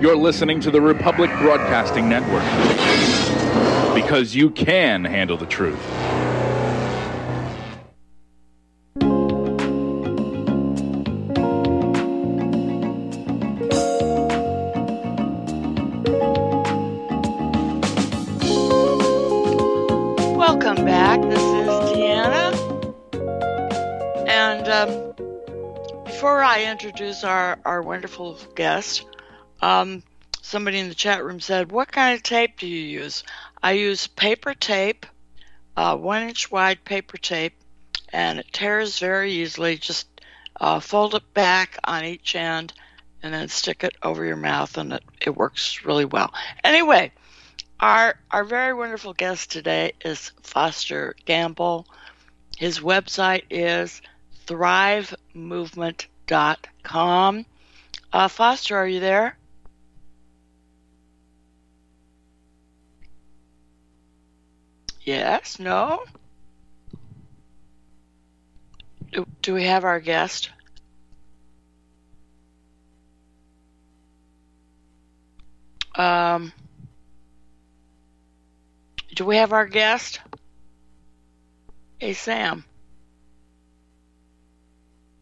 You're listening to the Republic Broadcasting Network because you can handle the truth. Welcome back. This is Deanna. And um, before I introduce our, our wonderful guest, um, somebody in the chat room said, What kind of tape do you use? I use paper tape, uh, one inch wide paper tape, and it tears very easily. Just uh, fold it back on each end and then stick it over your mouth, and it, it works really well. Anyway, our our very wonderful guest today is Foster Gamble. His website is thrivemovement.com. Uh, Foster, are you there? Yes, no? Do, do we have our guest? Um, do we have our guest? Hey, Sam.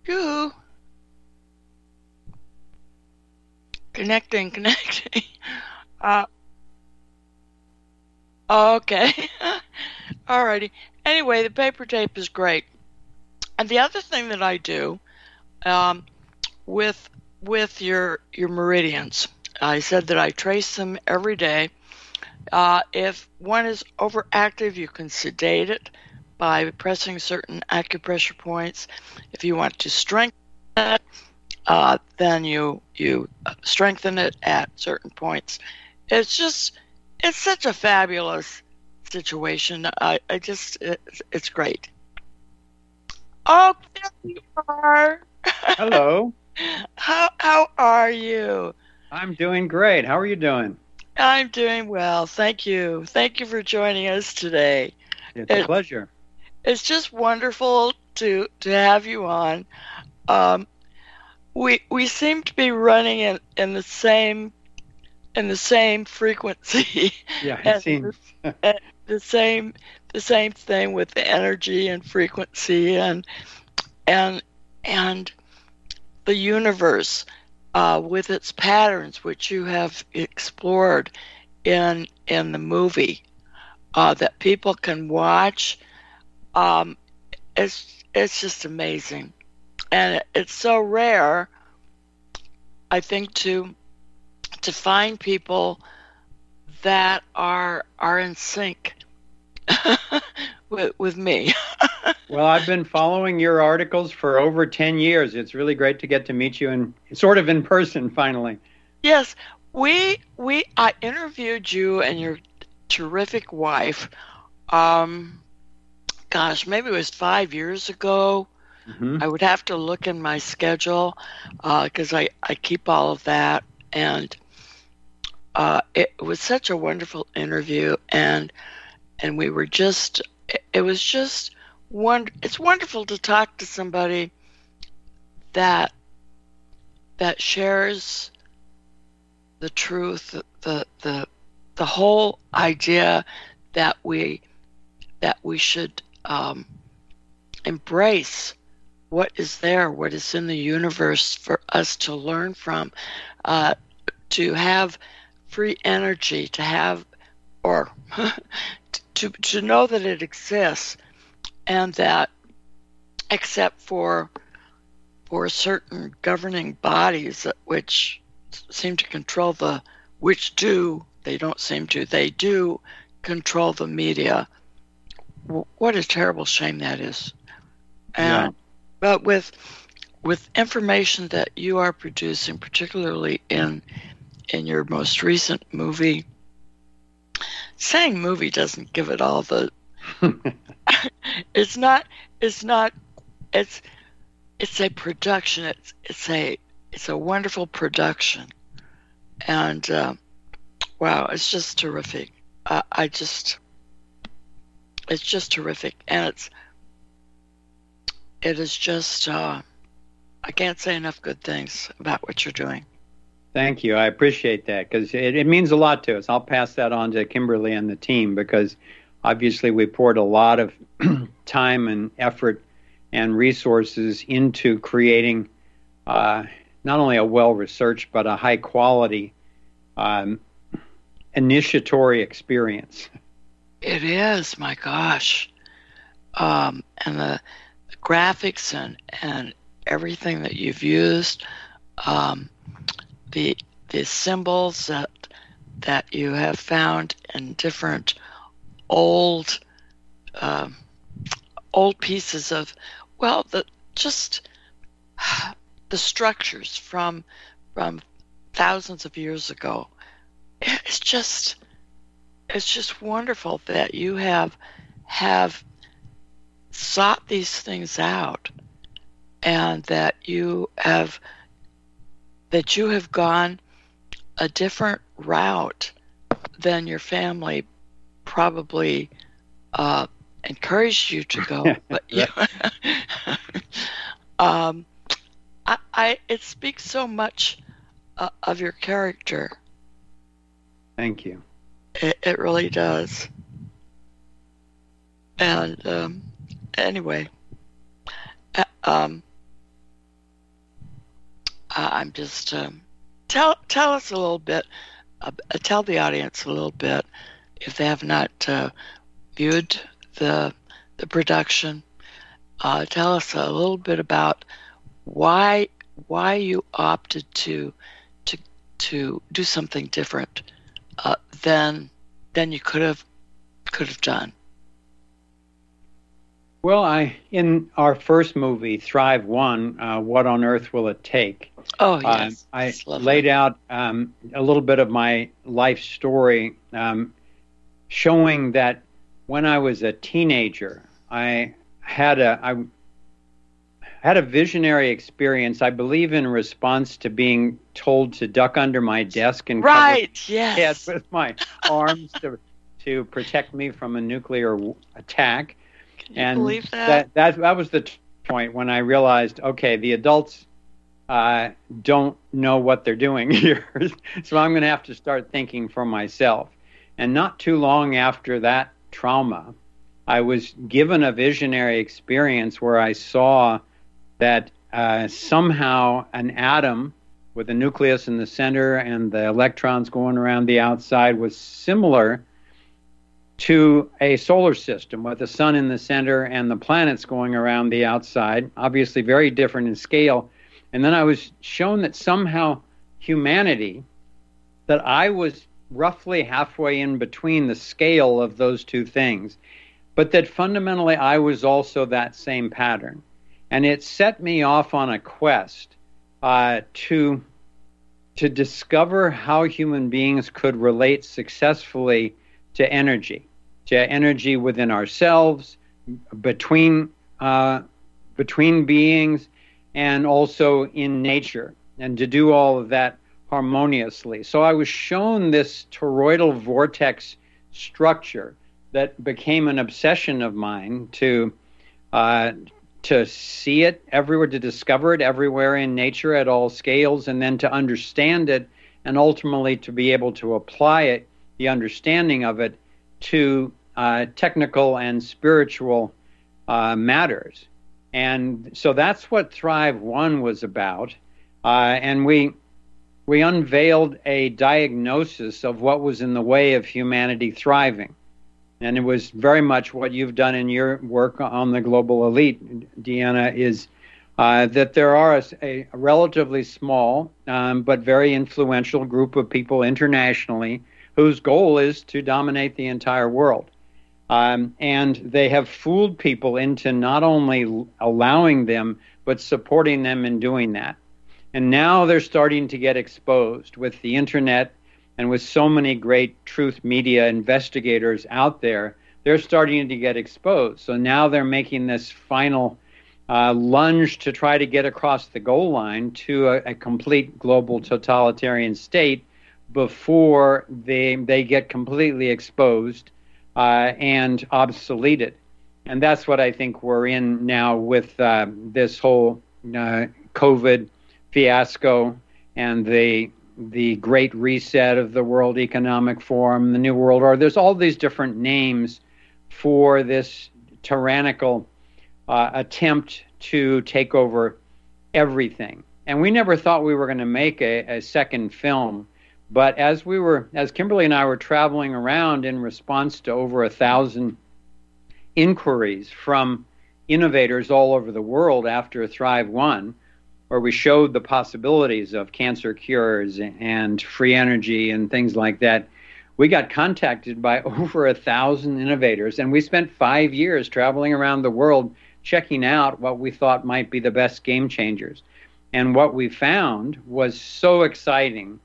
Yoo-hoo. Connecting, connecting. Uh, okay. Alrighty. Anyway, the paper tape is great. And the other thing that I do um, with with your your meridians, I said that I trace them every day. Uh, if one is overactive, you can sedate it by pressing certain acupressure points. If you want to strengthen it, uh, then you you strengthen it at certain points. It's just it's such a fabulous situation. I, I just it's, it's great. Oh, there you are. Hello. how how are you? I'm doing great. How are you doing? I'm doing well. Thank you. Thank you for joining us today. It's a pleasure. It's just wonderful to to have you on. Um, we we seem to be running in, in the same in the same frequency. Yeah, it seems. the, the same the same thing with the energy and frequency and and and the universe uh, with its patterns, which you have explored in in the movie uh, that people can watch. Um, it's it's just amazing, and it, it's so rare. I think to to find people that are are in sync with with me. Well, I've been following your articles for over 10 years. It's really great to get to meet you in sort of in person finally. yes, we we I interviewed you and your terrific wife. Um, gosh, maybe it was five years ago. hmm I would have to look in my schedule because I, I keep all of that. And uh, it was such a wonderful interview, and and we were just it, was just one. It's wonderful to talk to somebody that that shares the truth, the the the whole idea that we that we should um, embrace what is there, what is in the universe for us to learn from, uh, to have free energy, to have, or to, to know that it exists, and that except for for certain governing bodies that- which seem to control the which do they don't seem to they do control the media. What a terrible shame that is. And but with with information that you are producing particularly in in your most recent movie. Saying movie doesn't give it all the it's not it's not it's it's a production. It's it's a it's a wonderful production. And uh, wow it's just terrific. Uh, i just it's just terrific. And it's it is just uh, i can't say enough good things about what you're doing Thank you. I appreciate that because it, it, means a lot to us. I'll pass that on to Kimberly and the team because obviously we poured a lot of time and effort and resources into creating uh, not only a well researched but a high quality um, initiatory experience. It is, my gosh. Um, and the, the, graphics and, and everything that you've used, um, the the symbols that that you have found in different old uh, old pieces of well the just the structures from from thousands of years ago. It's just it's just wonderful that you have have sought these things out and that you have that you have gone a different route than your family probably uh, encouraged you to go but you, um, I, I, it speaks so much uh, of your character Thank you. It, it really does. And um, anyway, uh, I'm just um, tell tell us a little bit. Uh, tell the audience a little bit if they have not uh, viewed the the production. Uh, tell us a little bit about why why you opted to to to do something different uh, than than you could have could have done. Well, I in our first movie, Thrive One, uh, what on earth will it take? Oh yes, uh, I laid out um, a little bit of my life story, um, showing that when I was a teenager, I had a I had a visionary experience. I believe in response to being told to duck under my desk and right, yes, with my arms to to protect me from a nuclear attack. And believe that? that? That that was the t- point when I realized, okay, the adults uh, don't know what they're doing here, so I'm going to have to start thinking for myself. And not too long after that trauma, I was given a visionary experience where I saw that uh, somehow an atom with a nucleus in the center and the electrons going around the outside was similar to a solar system with the sun in the center and the planets going around the outside, obviously very different in scale. And then I was shown that somehow humanity, that I was roughly halfway in between the scale of those two things, but that fundamentally I was also that same pattern and it set me off on a quest uh, to to discover how human beings could relate successfully to energy, to energy within ourselves, between uh, between beings, and also in nature, and to do all of that harmoniously. So I was shown this toroidal vortex structure that became an obsession of mine to uh, to see it everywhere, to discover it everywhere in nature at all scales, and then to understand it, and ultimately to be able to apply it, the understanding of it, to uh, technical and spiritual uh, matters. And so that's what Thrive One was about. Uh, and we we unveiled a diagnosis of what was in the way of humanity thriving and it was very much what you've done in your work on the global elite, Deanna, is uh, that there are a, a relatively small um, but very influential group of people internationally whose goal is to dominate the entire world. Um, and they have fooled people into not only allowing them, but supporting them in doing that. And now they're starting to get exposed with the internet and with so many great truth media investigators out there, they're starting to get exposed. So now they're making this final uh, lunge to try to get across the goal line to a, a complete global totalitarian state before they they get completely exposed uh, and obsoleted. And that's what I think we're in now with uh, this whole uh, COVID fiasco and the the Great Reset of the World Economic Forum, the New World Order. There's all these different names for this tyrannical uh, attempt to take over everything. And we never thought we were going to make a, a second film. But as we were, as Kimberly and I were traveling around in response to over a thousand inquiries from innovators all over the world after Thrive One, where we showed the possibilities of cancer cures and free energy and things like that. We got contacted by over a thousand innovators, and we spent five years traveling around the world checking out what we thought might be the best game changers. And what we found was so exciting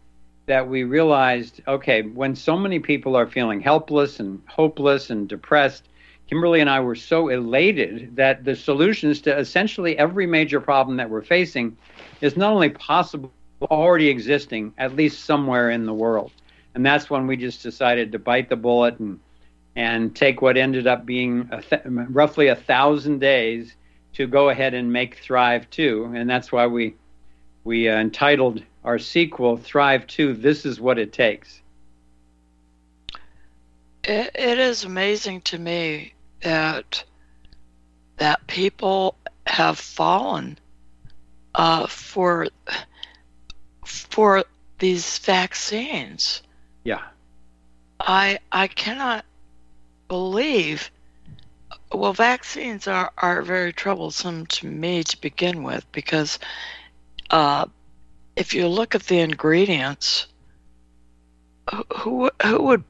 that we realized okay, when so many people are feeling helpless and hopeless and depressed, Kimberly and I were so elated that the solutions to essentially every major problem that we're facing is not only possible, already existing, at least somewhere in the world. And that's when we just decided to bite the bullet and and take what ended up being a th- roughly a thousand days to go ahead and make Thrive 2. And that's why we we uh, entitled our sequel Thrive 2 This is What It Takes. It, it is amazing to me that that people have fallen uh, for for these vaccines. Yeah. I I cannot believe well vaccines are, are very troublesome to me to begin with because uh, if you look at the ingredients who who would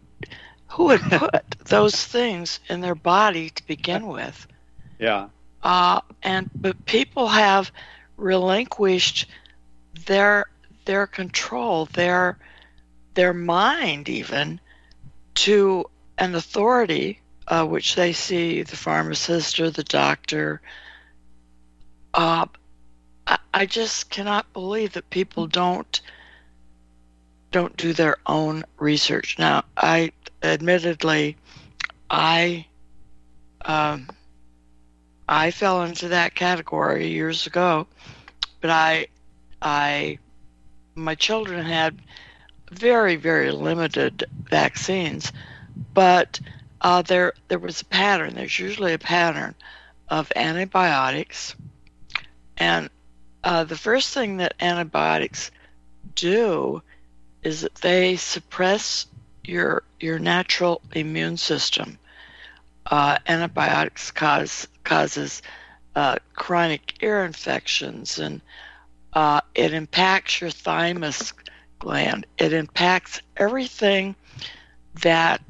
who would put those things in their body to begin with? Yeah. Uh, and but people have relinquished their their control, their their mind even to an authority, uh, which they see the pharmacist or the doctor. Uh, I, just cannot believe that people don't don't do their own research. Now, I admittedly, I um, I fell into that category years ago, but I I my children had very very limited vaccines, but uh, there there was a pattern. There's usually a pattern of antibiotics, and uh, the first thing that antibiotics do is that they suppress your your natural immune system. Uh, antibiotics cause causes uh, chronic ear infections, and uh, it impacts your thymus gland. It impacts everything that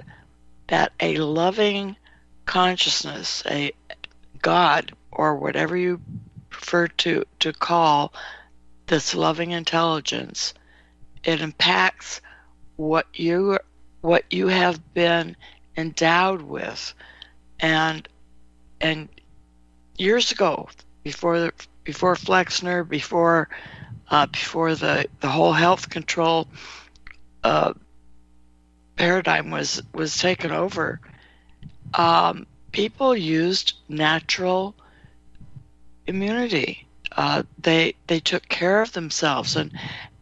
that a loving consciousness, a God, or whatever you prefer to to call this loving intelligence, it impacts what you what you have been endowed with. And and years ago before the, before Flexner before uh, before the the whole health control uh, paradigm was was taken over um, people used natural immunity. Uh, they they took care of themselves. And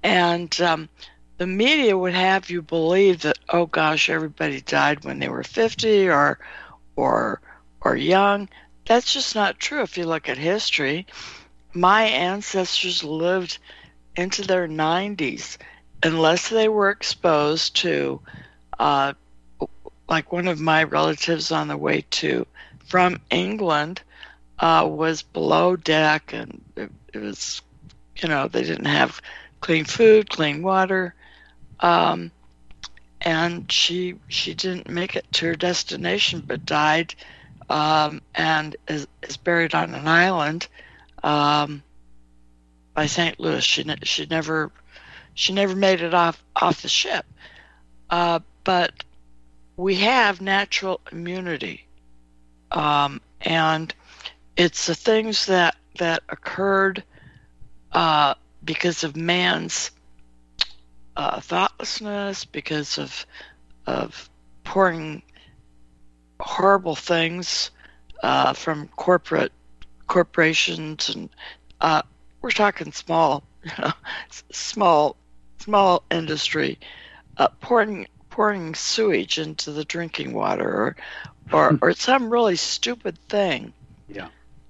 and um, the media would have you believe that oh gosh everybody died when they were 50 or or or young. That's just not true if you look at history. My ancestors lived into their 90s unless they were exposed to uh, like one of my relatives on the way to from england uh, was below deck and it, it was you know they didn't have clean food clean water um, and she she didn't make it to her destination, but died, um, and is, is buried on an island um, by St. Louis. She she never she never made it off off the ship, uh, but we have natural immunity, um, and it's the things that that occurred uh, because of man's uh, thoughtlessness, because of of pouring horrible things uh, from corporate corporations, and uh, we're talking small, you know, small small industry uh, pouring pouring sewage into the drinking water or or, or some really stupid thing Yeah.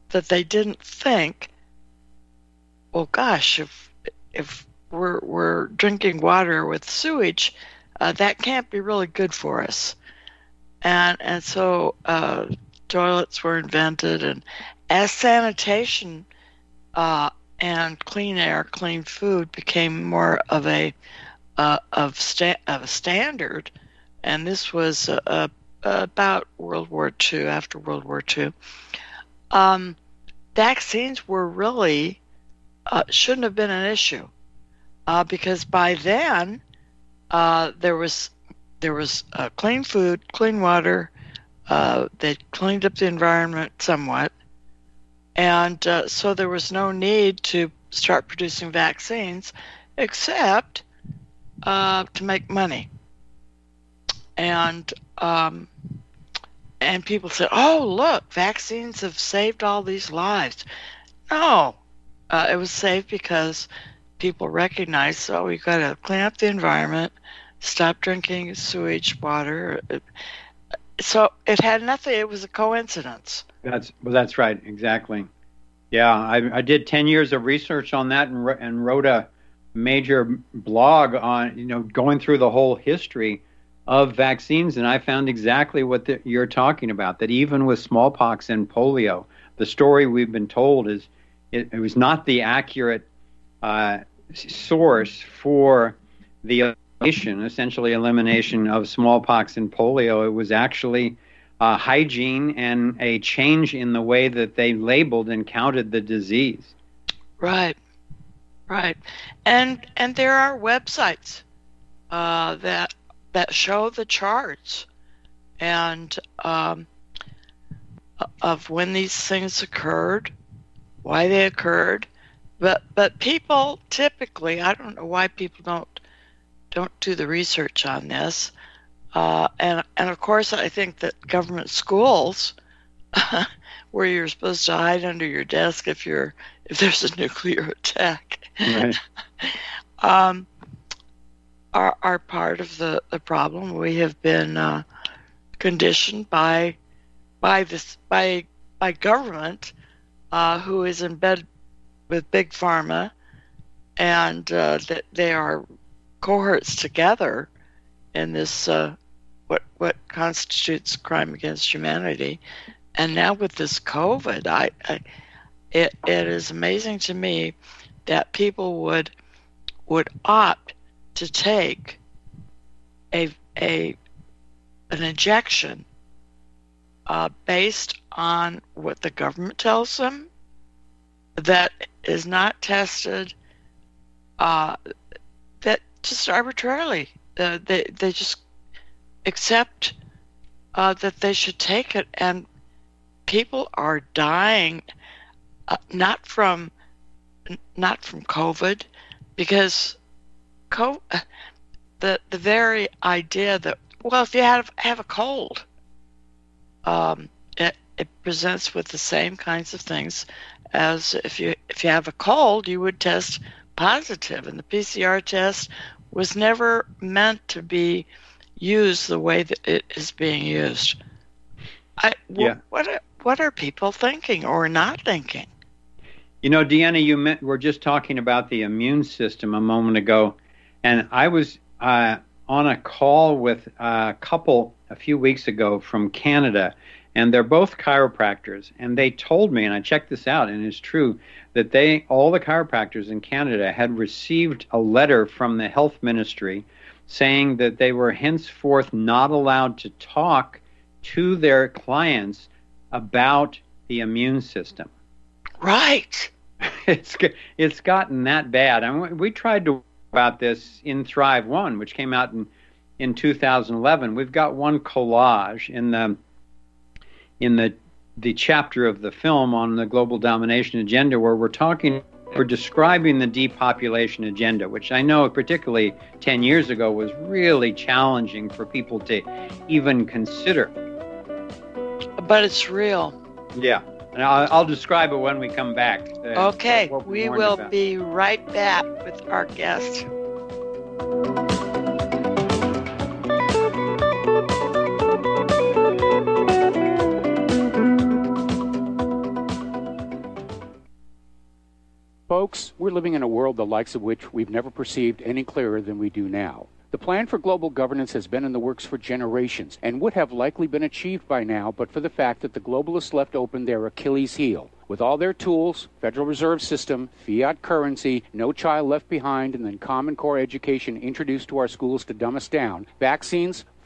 That they didn't think well gosh if if we're we're drinking water with sewage uh, that can't be really good for us. And and so uh, toilets were invented and as sanitation uh, and clean air clean food became more of a uh, of, sta- of a standard and this was uh, about World War II after World War II um, vaccines were really uh, shouldn't have been an issue uh, because by then uh, there was there was uh, clean food, clean water. Uh, they cleaned up the environment somewhat, and uh, so there was no need to start producing vaccines, except to make money. And um, and people said, "Oh, look, vaccines have saved all these lives." No, uh, it was saved because people recognized, "Oh, we've got to clean up the environment, stop drinking sewage water." So it had nothing. It was a coincidence. That's well, that's right, exactly. Yeah, I, I did ten years of research on that and, and wrote a major blog on you know going through the whole history of vaccines, and I found exactly what the, you're talking about. That even with smallpox and polio, the story we've been told is it, it was not the accurate uh, source for the elimination, essentially elimination of smallpox and polio. It was actually uh, hygiene and a change in the way that they labeled and counted the disease. Right, right, and and there are websites uh, that that show the charts and um, of when these things occurred, why they occurred. But but people typically, I don't know why people don't don't do the research on this. Uh, and and of course, I think that government schools, where you're supposed to hide under your desk if you're if there's a nuclear attack, Right. um, are are part of the, the problem. We have been uh, conditioned by by this by by government, uh, who is in bed with big pharma, and uh, that they are cohorts together in this uh, what what constitutes crime against humanity, and now with this COVID, I, I it it is amazing to me that people would would opt to take a a an injection uh, based on what the government tells them that is not tested uh, that just arbitrarily uh, they they just accept uh, that they should take it. And people are dying uh, not from not from covid because co- the the very idea that well if you have have a cold um, it, it presents with the same kinds of things as if you if you have a cold you would test positive and the PCR test was never meant to be used the way that it is being used. I, Yeah. What are, what are people thinking or not thinking? You know, Deanna, you met, were just talking about the immune system a moment ago, and I was uh, on a call with a couple a few weeks ago from Canada, and they're both chiropractors, and they told me, and I checked this out, and it's true that they all the chiropractors in Canada had received a letter from the health ministry saying that they were henceforth not allowed to talk to their clients about the immune system Right. it's it's gotten that bad. I mean, we tried to about this in Thrive One, which came out in in 2011. We've got one collage in the in the the chapter of the film on the global domination agenda where we're talking we're describing the depopulation agenda, which I know particularly 10 years ago was really challenging for people to even consider. But it's real. Yeah. And I'll, I'll describe it when we come back. Uh, okay, we will about. be right back with our guest. Folks, we're living in a world the likes of which we've never perceived any clearer than we do now. The plan for global governance has been in the works for generations and would have likely been achieved by now but for the fact that the globalists left open their Achilles heel. With all their tools, Federal Reserve System, fiat currency, no child left behind, and then Common Core education introduced to our schools to dumb us down, vaccines,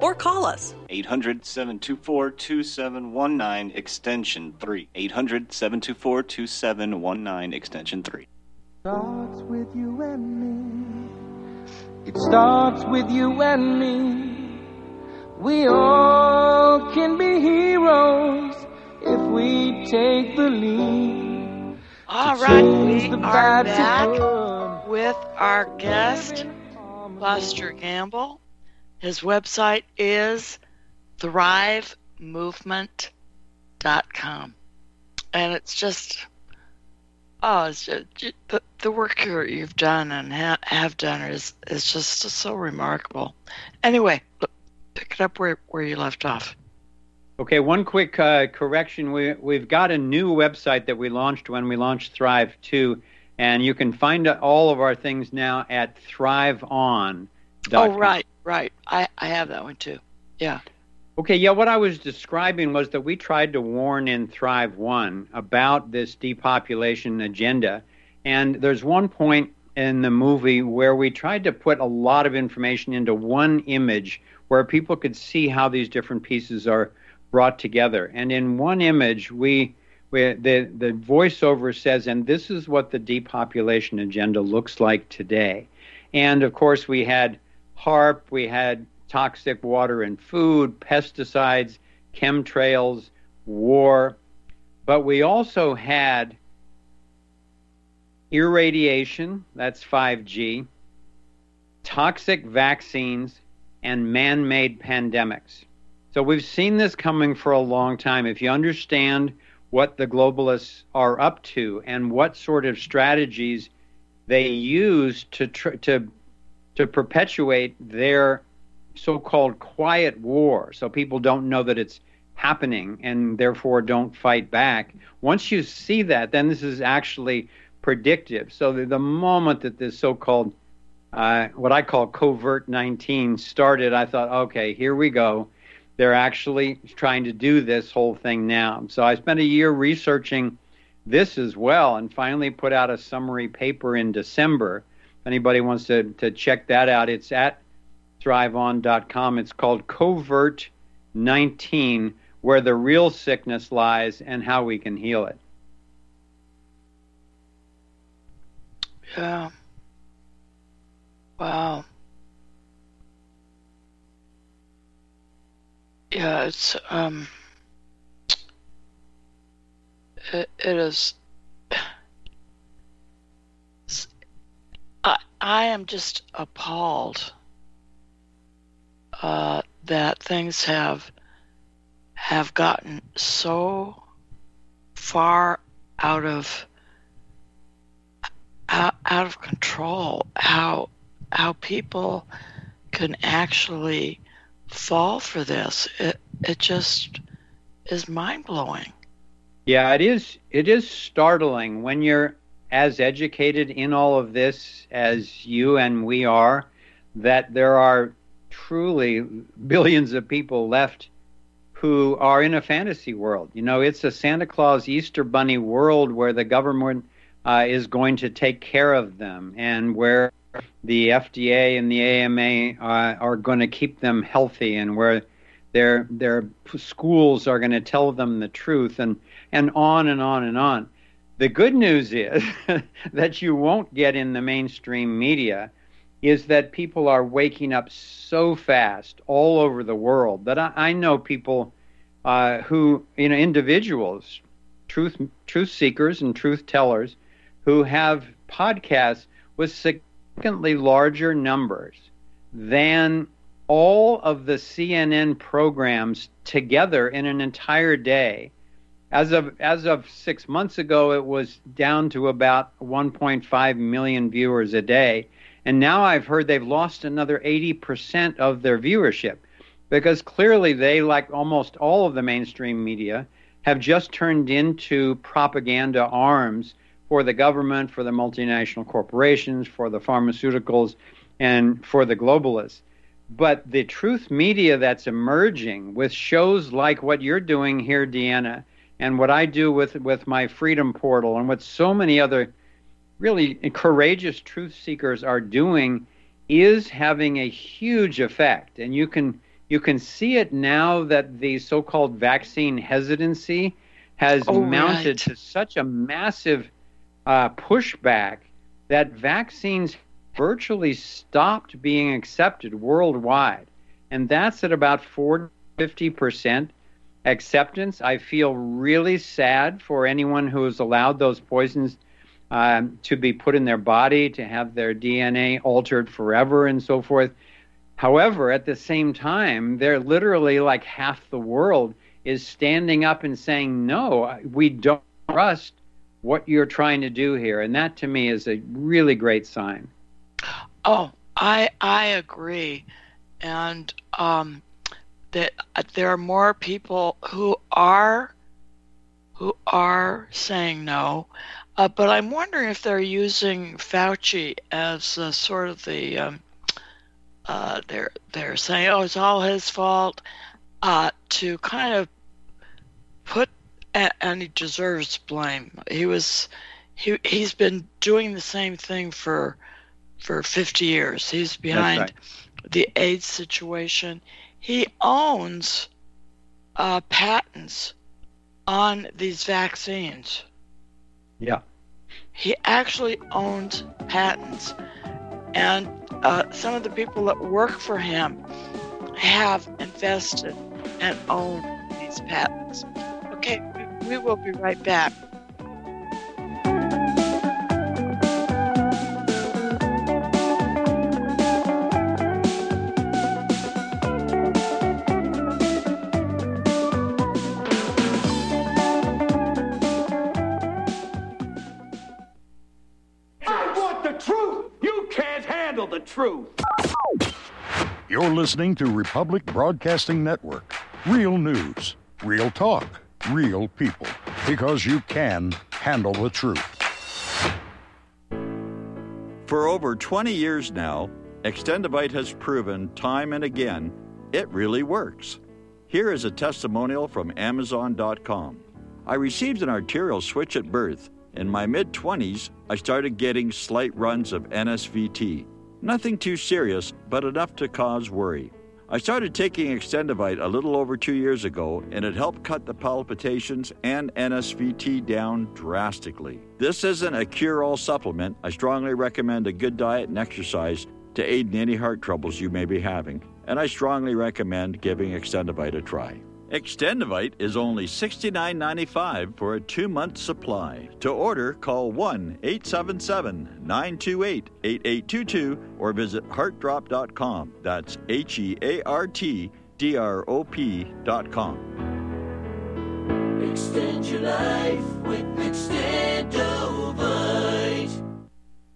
or call us 800 724 2719 extension 3. 800 724 2719 extension 3. Starts with you and me. It starts with you and me. We all can be heroes if we take the lead. All right, we are back with our guest, Foster Gamble. His website is thrivemovement.com. And it's just, oh, it's just, the, the work you've done and ha- have done is, is just so remarkable. Anyway, pick it up where, where you left off. Okay, one quick uh, correction. We, we've got a new website that we launched when we launched Thrive 2, and you can find all of our things now at thriveon.com. Oh, right. Right. I, I have that one too. Yeah. Okay, yeah, what I was describing was that we tried to warn in Thrive 1 about this depopulation agenda. And there's one point in the movie where we tried to put a lot of information into one image where people could see how these different pieces are brought together. And in one image, we, we the, the voiceover says, and this is what the depopulation agenda looks like today. And of course, we had HAARP, we had toxic water and food, pesticides, chemtrails, war, but we also had irradiation, that's 5G, toxic vaccines, and man made pandemics. So we've seen this coming for a long time. If you understand what the globalists are up to and what sort of strategies they use to tr- to to perpetuate their so-called quiet war so people don't know that it's happening and therefore don't fight back once you see that then this is actually predictive. So the, the moment that this so-called uh, what I call covert 19 started, I thought, okay, here we go. They're actually trying to do this whole thing now. So I spent a year researching this as well and finally put out a summary paper in December. Anybody wants to, to check that out, it's at thriveon.com. It's called Covert 19 Where the Real Sickness Lies and How We Can Heal It. Yeah. Wow. Yeah, it's um it, it is I am just appalled uh, that things have have gotten so far out of out, out of control how how people can actually fall for this. It it just is mind blowing. Yeah, it is. It is startling when you're as educated in all of this as you and we are, that there are truly billions of people left who are in a fantasy world. You know, it's a Santa Claus Easter Bunny world where the government uh, is going to take care of them and where the FDA and the AMA uh, are going to keep them healthy and where their their schools are going to tell them the truth and and on and on and on. The good news is that you won't get in the mainstream media is that people are waking up so fast all over the world that I, I know people uh, who, you know, individuals, truth truth seekers and truth tellers, who have podcasts with significantly larger numbers than all of the CNN programs together in an entire day. As of as of six months ago, it was down to about 1.5 million viewers a day, and now I've heard they've lost another 80% of their viewership, because clearly they, like almost all of the mainstream media, have just turned into propaganda arms for the government, for the multinational corporations, for the pharmaceuticals, and for the globalists. But the truth media that's emerging with shows like what you're doing here, Deanna, and what I do with, with my Freedom Portal, and what so many other really courageous truth seekers are doing, is having a huge effect. And you can you can see it now that the so-called vaccine hesitancy has Oh, mounted right. to such a massive uh, pushback that vaccines virtually stopped being accepted worldwide. And that's at about 40, 50% acceptance. I feel really sad for anyone who has allowed those poisons um, to be put in their body, to have their DNA altered forever, and so forth. However, at the same time, they're literally like half the world is standing up and saying, no, we don't trust what you're trying to do here. And that to me is a really great sign. Oh, I I agree, and um, that uh, there are more people who are who are saying no, uh, but I'm wondering if they're using Fauci as uh, sort of the um, uh, they're they're saying oh it's all his fault uh, to kind of put and, and he deserves blame. He was he he's been doing the same thing for for 50 years. He's behind right. the AIDS situation. He owns uh, patents on these vaccines. Yeah. He actually owns patents. And uh, some of the people that work for him have invested and own these patents. Okay, we, we will be right back. Handle the truth. You're listening to Republic Broadcasting Network. Real news, real talk, real people. Because you can handle the truth. For over 20 years now, Extendivite has proven time and again it really works. Here is a testimonial from Amazon.com. I received an arterial switch at birth. In my mid 20s, I started getting slight runs of NSVT. Nothing too serious, but enough to cause worry. I started taking Extendovite a little over two years ago, and it helped cut the palpitations and NSVT down drastically. This isn't a cure all supplement. I strongly recommend a good diet and exercise to aid in any heart troubles you may be having, and I strongly recommend giving Extendovite a try. Extendovite is only $69.95 for a two month supply. To order, call 1 877 928 8822 or visit heartdrop.com. That's H E A R T D R O P.com. Extend your life with Extendovite.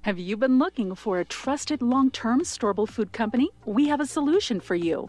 Have you been looking for a trusted long term storable food company? We have a solution for you.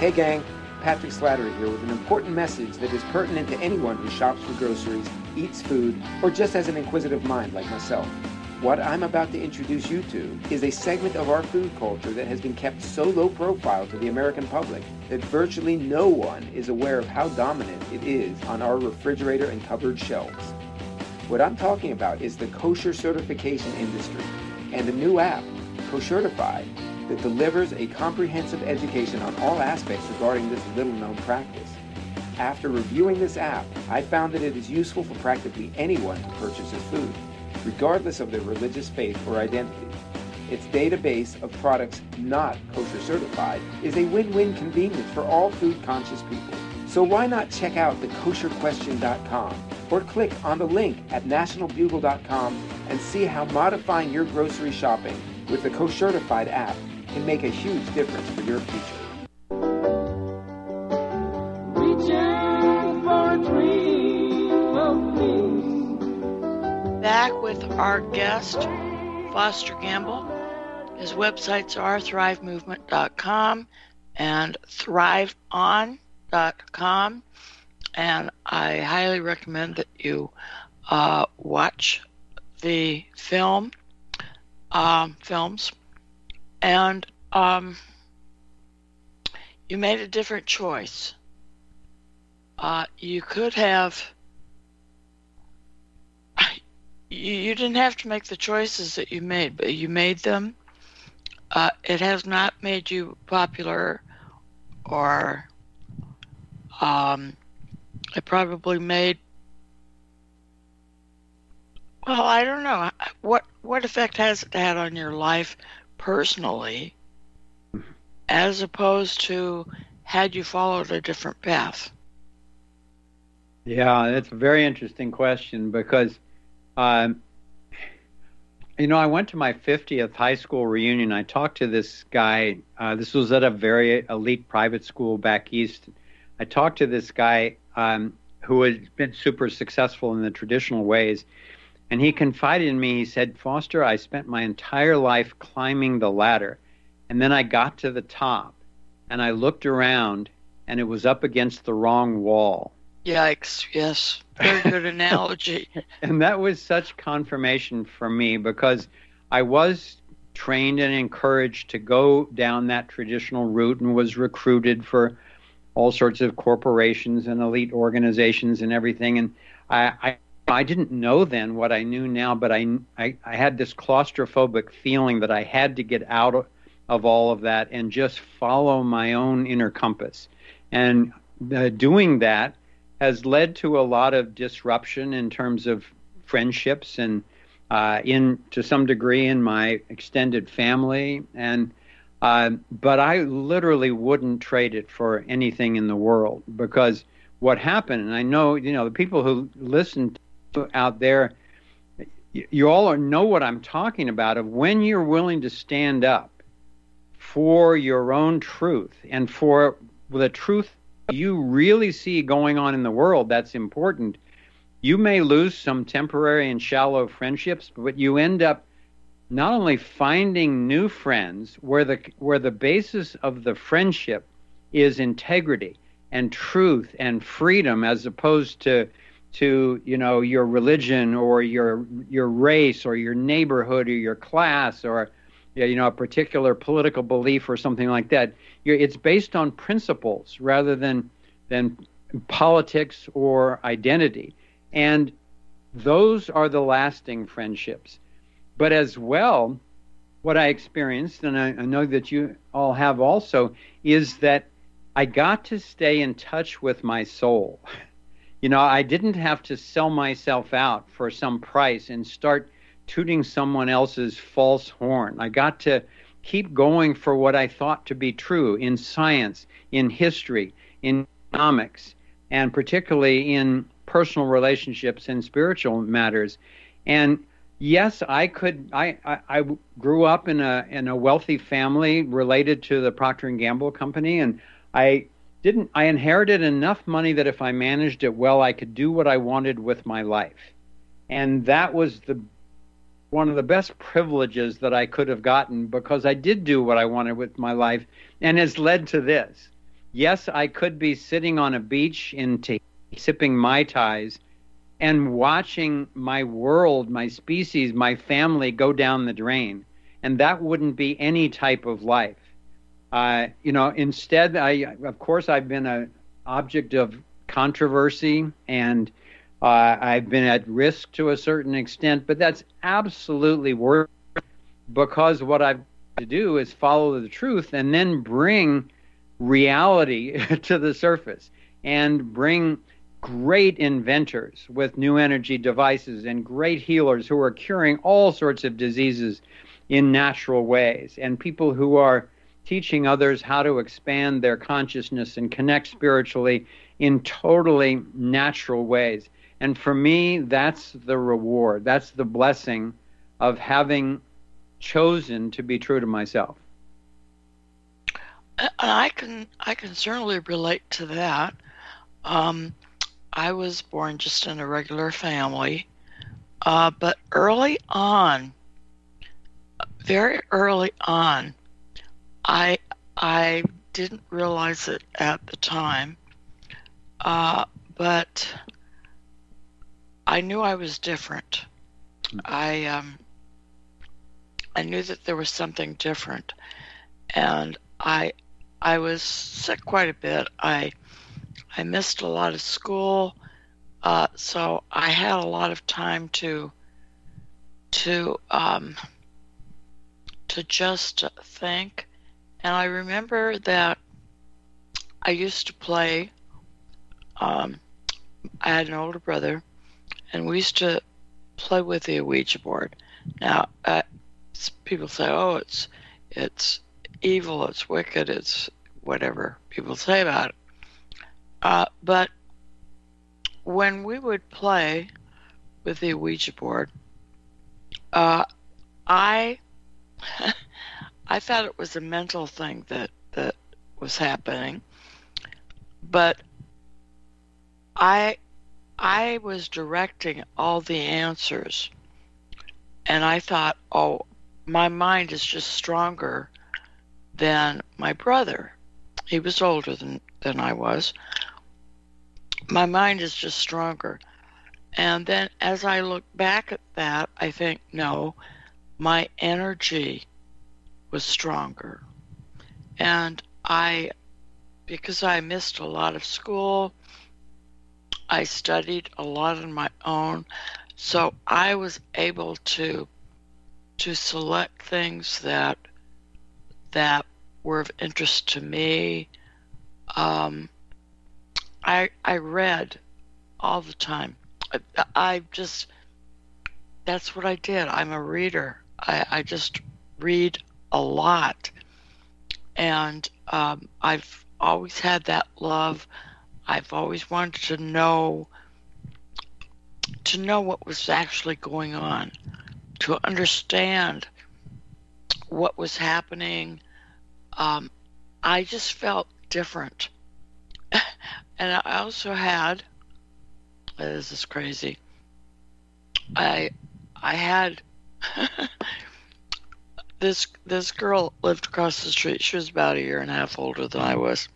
Hey gang, Patrick Slattery here with an important message that is pertinent to anyone who shops for groceries, eats food, or just has an inquisitive mind like myself. What I'm about to introduce you to is a segment of our food culture that has been kept so low profile to the American public that virtually no one is aware of how dominant it is on our refrigerator and cupboard shelves. What I'm talking about is the kosher certification industry and a new app, Koshertified, that delivers a comprehensive education on all aspects regarding this little known practice. After reviewing this app, I found that it is useful for practically anyone who purchases food, regardless of their religious faith or identity. Its database of products not kosher certified is a win-win convenience for all food conscious people. So why not check out the kosherquestion.com or click on the link at nationalbugle.com and see how modifying your grocery shopping with the Koshertified app can make a huge difference for your future. Back with our guest, Foster Gamble. His websites are thrivemovement.com and thriveon.com. And I highly recommend that you uh, watch the film um, films and um, you made a different choice. Uh, you could have. You, didn't have to make the choices that you made, but you made them. Uh, it has not made you popular, or um, it probably made. Well, I don't know what what effect has it had on your life personally as opposed to had you followed a different path? Yeah, that's a very interesting question because, um, you know, I went to my 50th high school reunion. I talked to this guy. Uh, this was at a very elite private school back east. I talked to this guy um, who had been super successful in the traditional ways. And he confided in me, he said, Foster, I spent my entire life climbing the ladder. And then I got to the top and I looked around and it was up against the wrong wall. Yikes, yes. Very good analogy. and that was such confirmation for me because I was trained and encouraged to go down that traditional route and was recruited for all sorts of corporations and elite organizations and everything. And I, I didn't know then what I knew now, but I, I, I had this claustrophobic feeling that I had to get out of, of all of that and just follow my own inner compass. And uh, doing that has led to a lot of disruption in terms of friendships and uh, in to some degree in my extended family and uh, but I literally wouldn't trade it for anything in the world because what happened and I know you know the people who listen to, out there you, all know what I'm talking about of when you're willing to stand up for your own truth and for the truth you really see going on in the world that's important, you may lose some temporary and shallow friendships, but you end up not only finding new friends where the where the basis of the friendship is integrity and truth and freedom as opposed to to you know your religion or your your race or your neighborhood or your class or you know a particular political belief or something like that you're, it's based on principles rather than than politics or identity, and those are the lasting friendships. But as well, what I experienced, and I, I know that you all have also, is that I got to stay in touch with my soul. You know, I didn't have to sell myself out for some price and start tooting someone else's false horn. I got to keep going for what I thought to be true in science, in history, in economics, and particularly in personal relationships and spiritual matters. And yes, I could. I, I, I, grew up in a in a wealthy family related to the Procter and Gamble company, and I didn't. I inherited enough money that if I managed it well, I could do what I wanted with my life, and that was the one of the best privileges that I could have gotten because I did do what I wanted with my life and has led to this. Yes, I could be sitting on a beach in sipping Mai Tais and watching my world, my species, my family go down the drain. And that wouldn't be any type of life. Uh, you know, instead, I, of course, I've been an object of controversy and uh, I've been at risk to a certain extent, but that's absolutely worth it because what I've to do is follow the truth and then bring reality to the surface and bring great inventors with new energy devices and great healers who are curing all sorts of diseases in natural ways and people who are teaching others how to expand their consciousness and connect spiritually in totally natural ways. And for me, that's the reward. That's the blessing of having chosen to be true to myself. And I can I can certainly relate to that. Um, I was born just in a regular family, uh, but early on, very early on, I I didn't realize it at the time, uh, but I knew I was different. I um, I knew that there was something different, and I I was sick quite a bit. I I missed a lot of school, uh, so I had a lot of time to to um, to just think. And I remember that I used to play. Um, I had an older brother, and we used to play with the Ouija board. Now, uh, people say, "Oh, it's it's evil, it's wicked, it's whatever people say about it." Uh, but when we would play with the Ouija board, uh, I I thought it was a mental thing that that was happening, but I I was directing all the answers. And I thought, oh, my mind is just stronger than my brother. He was older than, than I was. My mind is just stronger. And then as I look back at that, I think, no, my energy was stronger. And I, because I missed a lot of school, I studied a lot on my own, so I was able to to select things that that were of interest to me. Um, I I read all the time. I, I just that's what I did. I'm a reader. I, I just read a lot, and um, I've always had that love. I've always wanted to know to know what was actually going on, to understand what was happening. Um, I just felt different. and I also had this is crazy. I I had this this girl lived across the street. She was about a year and a half older than I was.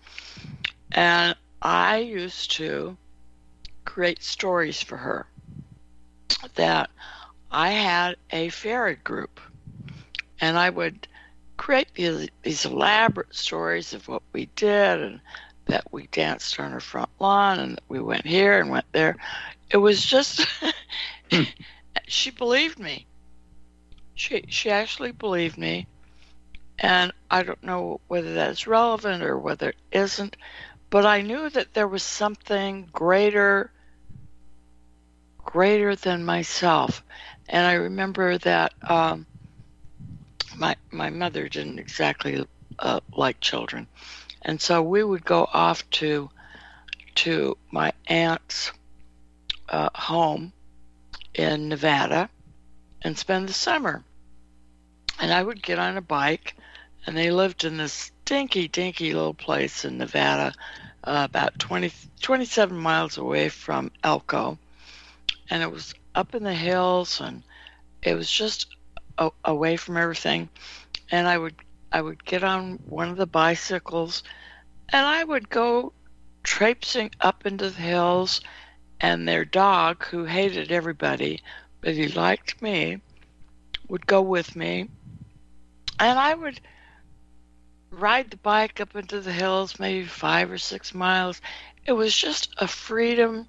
And I used to create stories for her that I had a fairy group and I would create these, these elaborate stories of what we did and that we danced on her front lawn and that we went here and went there. It was just she believed me. She she actually believed me. And I don't know whether that's relevant or whether it isn't, but I knew that there was something greater greater than myself. And I remember that um, my my mother didn't exactly uh, like children, and so we would go off to to my aunt's uh, home in Nevada and spend the summer. And I would get on a bike, and they lived in this dinky, dinky little place in Nevada, uh, about 20, 27 miles away from Elko. And it was up in the hills, and it was just a- away from everything. And I would I would get on one of the bicycles, and I would go traipsing up into the hills and their dog, who hated everybody, but he liked me, would go with me. And I would ride the bike up into the hills, maybe five or six miles. It was just a freedom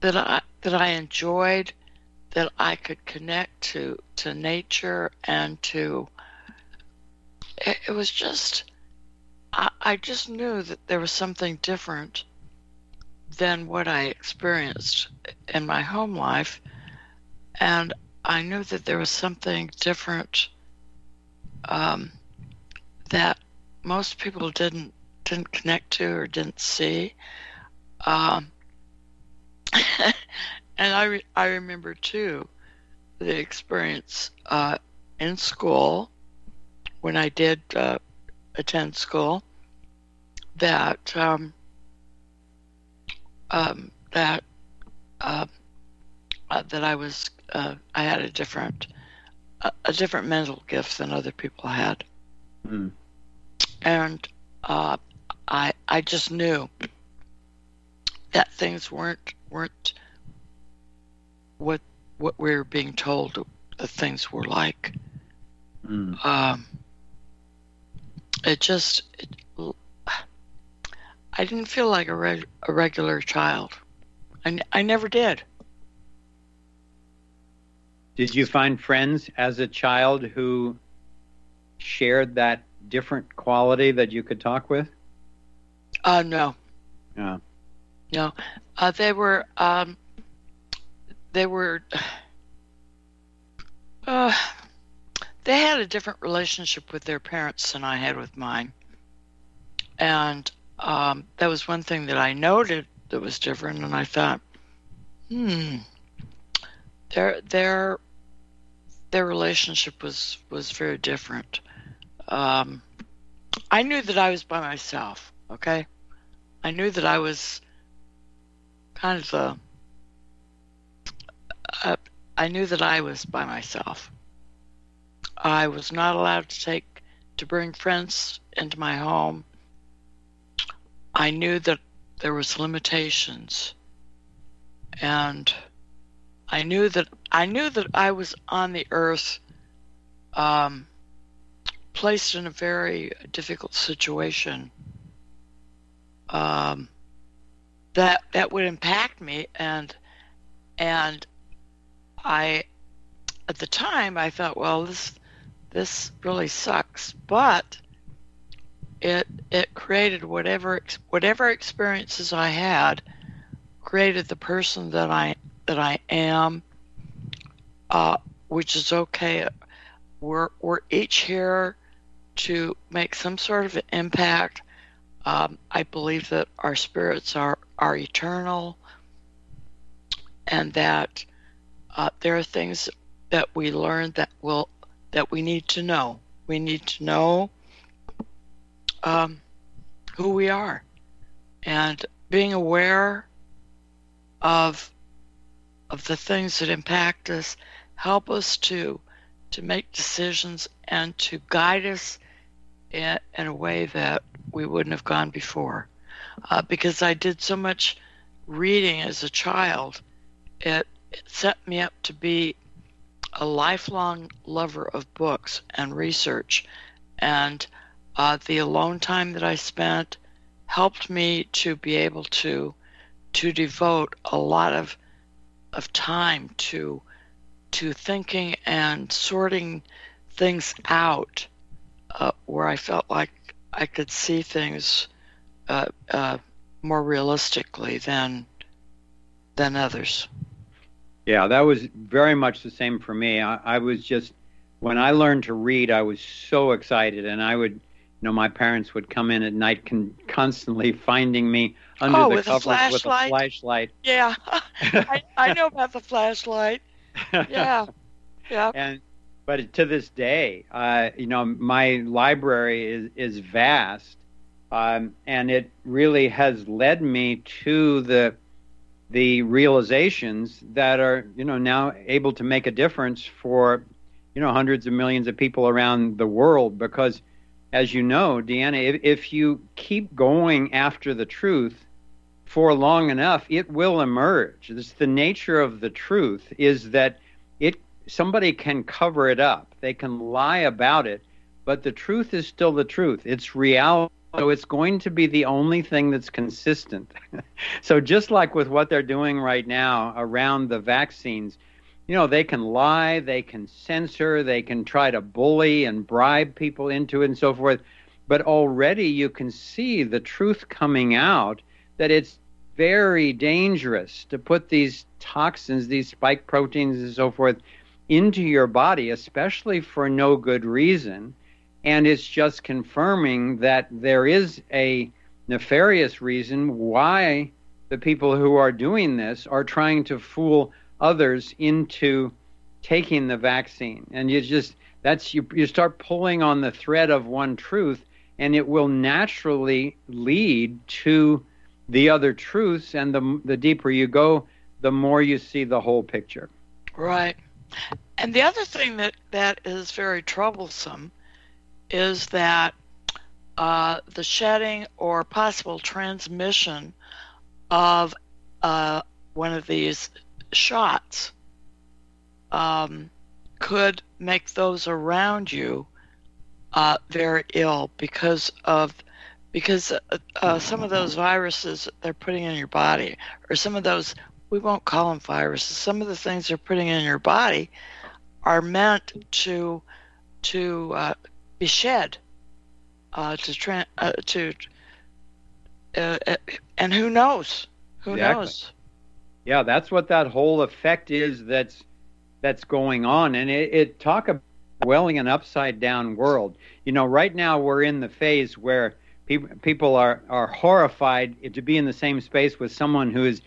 that I that I enjoyed, that I could connect to to nature and to. It, it was just, I, I just knew that there was something different than what I experienced in my home life. And I knew that there was something different um, that most people didn't didn't connect to or didn't see. Um, and I re- I remember too the experience uh, in school when I did uh, attend school that um, um, that uh, uh, that I was uh, I had a different a, a, different mental gift than other people had, mm. and uh, I I just knew that things weren't weren't what what we were being told that things were like. Mm. Um, it just it, I didn't feel like a, reg- a regular child. I, I never did. Did you find friends as a child who shared that different quality that you could talk with? Uh, no. Yeah. No. Uh, they were, um, they were, uh, they had a different relationship with their parents than I had with mine. And um, that was one thing that I noted that was different, and I thought, hmm, their their their relationship was was very different. Um, I knew that I was by myself. Okay, I knew that I was kind of the. Uh, I knew that I was by myself. I was not allowed to take to bring friends into my home. I knew that there was limitations and I knew that I knew that I was on the earth um, placed in a very difficult situation um, that that would impact me and and I at the time I thought well this this really sucks. But it it created whatever whatever experiences I had created the person that I that I am, uh, which is okay. We're we're each here to make some sort of impact. Um, I believe that our spirits are are eternal, and that uh, there are things that we learn that will that we need to know. We need to know um, who we are, and being aware of of the things that impact us help us to to make decisions and to guide us in, in a way that we wouldn't have gone before. Uh, because I did so much reading as a child, it, it set me up to be a lifelong lover of books and research. And uh, the alone time that I spent helped me to be able to to devote a lot of of time to to thinking and sorting things out uh, where I felt like I could see things uh, uh, more realistically than than others. Yeah, that was very much the same for me. I, I was just when I learned to read, I was so excited, and I would, you know, my parents would come in at night, con- constantly finding me under oh, the with covers a with a flashlight. Yeah, I, I know about the flashlight. Yeah, yeah. And but to this day, uh, you know, my library is is vast, um, and it really has led me to the the realizations that are you know now able to make a difference for you know hundreds of millions of people around the world because as you know deanna if, if you keep going after the truth for long enough it will emerge. It's the nature of the truth is that it somebody can cover it up. They can lie about it but the truth is still the truth. It's reality so it's going to be the only thing that's consistent. so just like with what they're doing right now around the vaccines, you know, they can lie, they can censor, they can try to bully and bribe people into it and so forth. But already you can see the truth coming out that it's very dangerous to put these toxins, these spike proteins and so forth into your body, especially for no good reason and it's just confirming that there is a nefarious reason why the people who are doing this are trying to fool others into taking the vaccine. And you just, that's, you, you start pulling on the thread of one truth, and it will naturally lead to the other truths. And the, the deeper you go, the more you see the whole picture. Right. And the other thing that, that is very troublesome is that uh, the shedding or possible transmission of uh, one of these shots um, could make those around you uh, very ill because of because uh, uh, some of those viruses they're putting in your body or some of those we won't call them viruses some of the things they're putting in your body are meant to to uh, be shed uh, to tra- uh, to uh, and who knows who exactly. knows yeah that's what that whole effect is that's that's going on. And it, it talk about welling an upside down world. You know right now we're in the phase where people people are are horrified to be in the same space with someone who is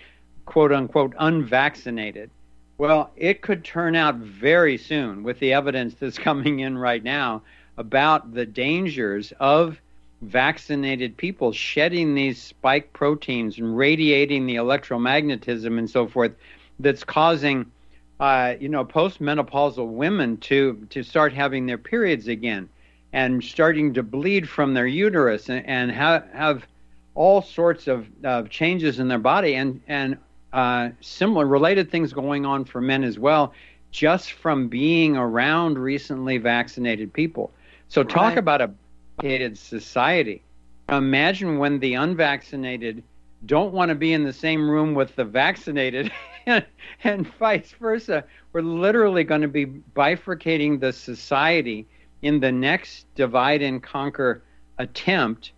quote unquote unvaccinated. Well it could turn out very soon with the evidence that's coming in right now about the dangers of vaccinated people shedding these spike proteins and radiating the electromagnetism and so forth that's causing uh, you know postmenopausal women to to start having their periods again and starting to bleed from their uterus and, and have have all sorts of, of changes in their body and and uh, similar related things going on for men as well just from being around recently vaccinated people so talk Right. about a vaccinated society. Imagine when the unvaccinated don't want to be in the same room with the vaccinated and, and vice versa. We're literally going to be bifurcating the society in the next divide and conquer attempt.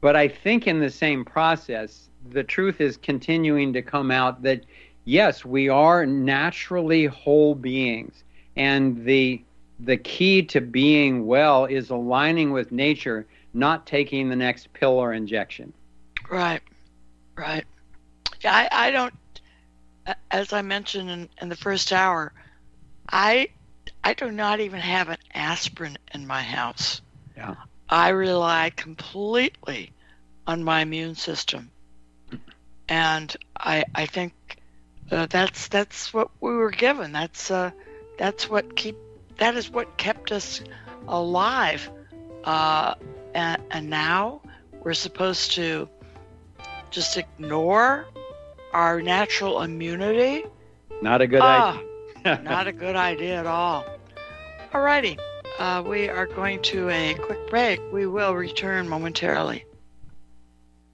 But I think in the same process, the truth is continuing to come out that yes, we are naturally whole beings. And the the key to being well is aligning with nature, not taking the next pill or injection. Right, right. Yeah, I, I don't. As I mentioned in, in the first hour, I I do not even have an aspirin in my house. Yeah. I rely completely on my immune system, and I I think uh, that's that's what we were given. That's uh, that's what keep that is what kept us alive. Uh, and, and now we're supposed to just ignore our natural immunity. Not a good Ah, idea. not a good idea at all. Alrighty, uh, we are going to a quick break. We will return momentarily.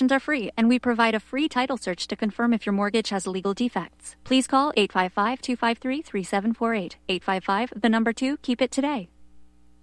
Consultations are free and we provide a free title search to confirm if your mortgage has legal defects. Please call 855 253 3748. 855 the number 2 keep it today.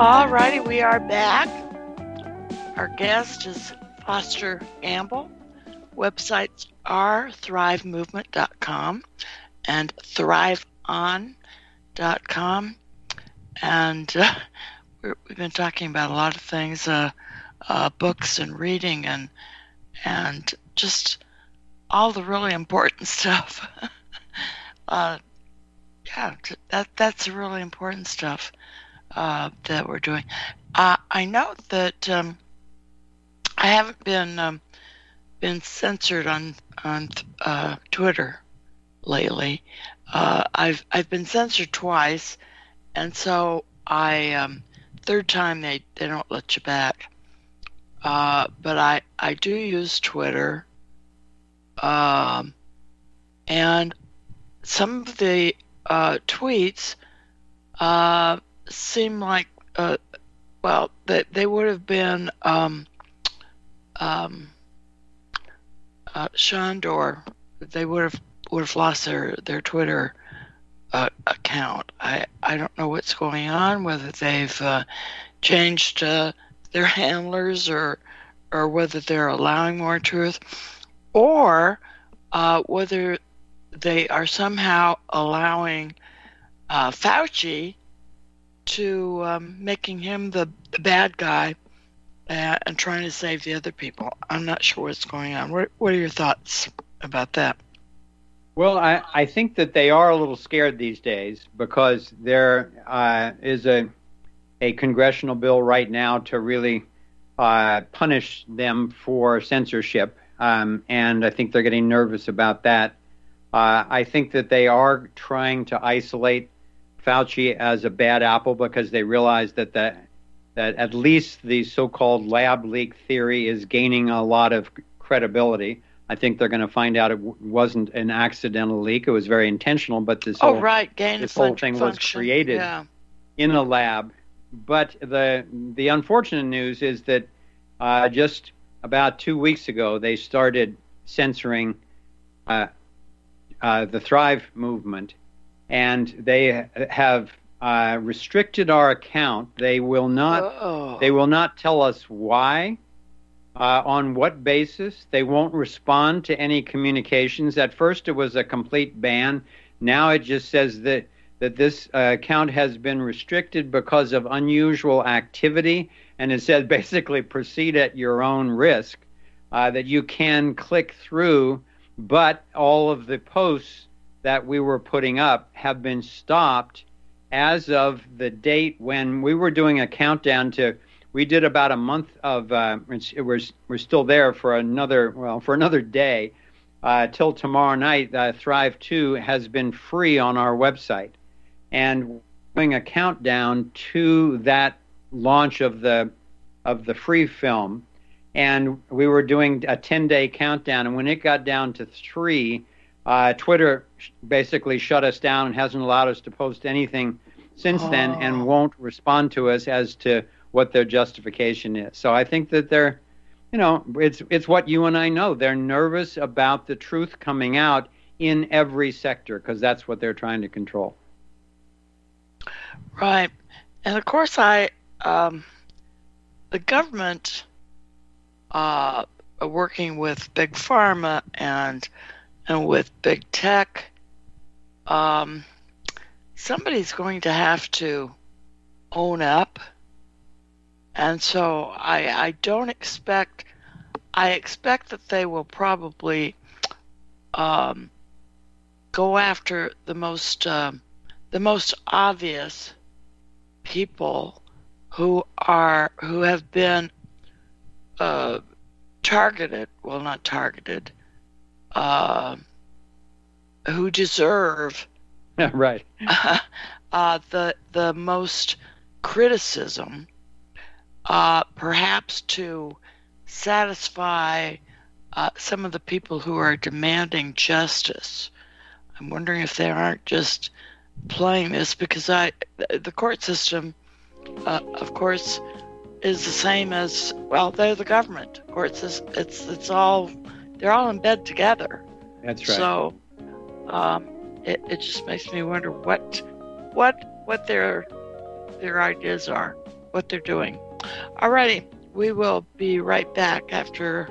Alrighty, we are back. Our guest is Foster Gamble. Websites are thrivemovement.com and thriveon.com. And uh, we're, we've been talking about a lot of things, uh, uh, books and reading and and just all the really important stuff. uh, yeah, that that's really important stuff uh, that we're doing. Uh, I know that um, I haven't been um, been censored on on uh, Twitter lately. Uh, I've I've been censored twice, and so I um, third time they, they don't let you back. Uh, but I, I do use Twitter. Um, and some of the uh, tweets uh, seem like, uh, well, that they, would have been um, um, uh. They would have would have lost their their Twitter uh, account. I I don't know what's going on. Whether they've uh, changed their handlers or or whether they're allowing more truth, or uh, whether they are somehow allowing uh, Fauci to um, making him the, the bad guy uh, and trying to save the other people. I'm not sure what's going on. What, what are your thoughts about that? Well, I, I think that they are a little scared these days because there uh, is a a congressional bill right now to really uh, punish them for censorship, um, and I think they're getting nervous about that. Uh, I think that they are trying to isolate Fauci as a bad apple because they realize that the, that at least the so-called lab leak theory is gaining a lot of credibility. I think they're going to find out it w- wasn't an accidental leak; it was very intentional. But this oh whole, right, gain this whole thing was created Yeah. in a lab. But the the unfortunate news is that uh, just about two weeks ago they started censoring uh, uh, the Thrive movement, and they have uh, restricted our account. They will not. Oh. They will not tell us why. Uh, on what basis? They won't respond to any communications. At first, it was a complete ban. Now it just says that that this uh, account has been restricted because of unusual activity, and it says basically proceed at your own risk. Uh, that you can click through, but all of the posts that we were putting up have been stopped as of the date when we were doing a countdown to. We did about a month of. Uh, it was we're still there for another well for another day uh, till tomorrow night. Uh, Thrive Two has been free on our website, and doing a countdown to that launch of the of the free film. And we were doing a 10 day countdown. And when it got down to three uh, twitter sh- basically shut us down and hasn't allowed us to post anything since then and won't respond to us as to what their justification is. So i think that they're you know it's it's what you and i know. They're nervous about the truth coming out in every sector because that's what they're trying to control. Right. And of course, I, um, the government, uh, working with big pharma and and with big tech, um, somebody's going to have to own up. And so I I don't expect I expect that they will probably um, go after the most um the most obvious people who are who have been uh, targeted well not targeted uh, who deserve right. uh, the the most criticism uh, perhaps to satisfy uh, some of the people who are demanding justice. I'm wondering if they aren't just playing this because I the court system, uh, of course, is the same as well. They're the government. Courts is it's it's all they're all in bed together. that's right So, um, it it just makes me wonder what what what their their ideas are, what they're doing. Alrighty, we will be right back after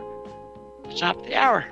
the top of the hour.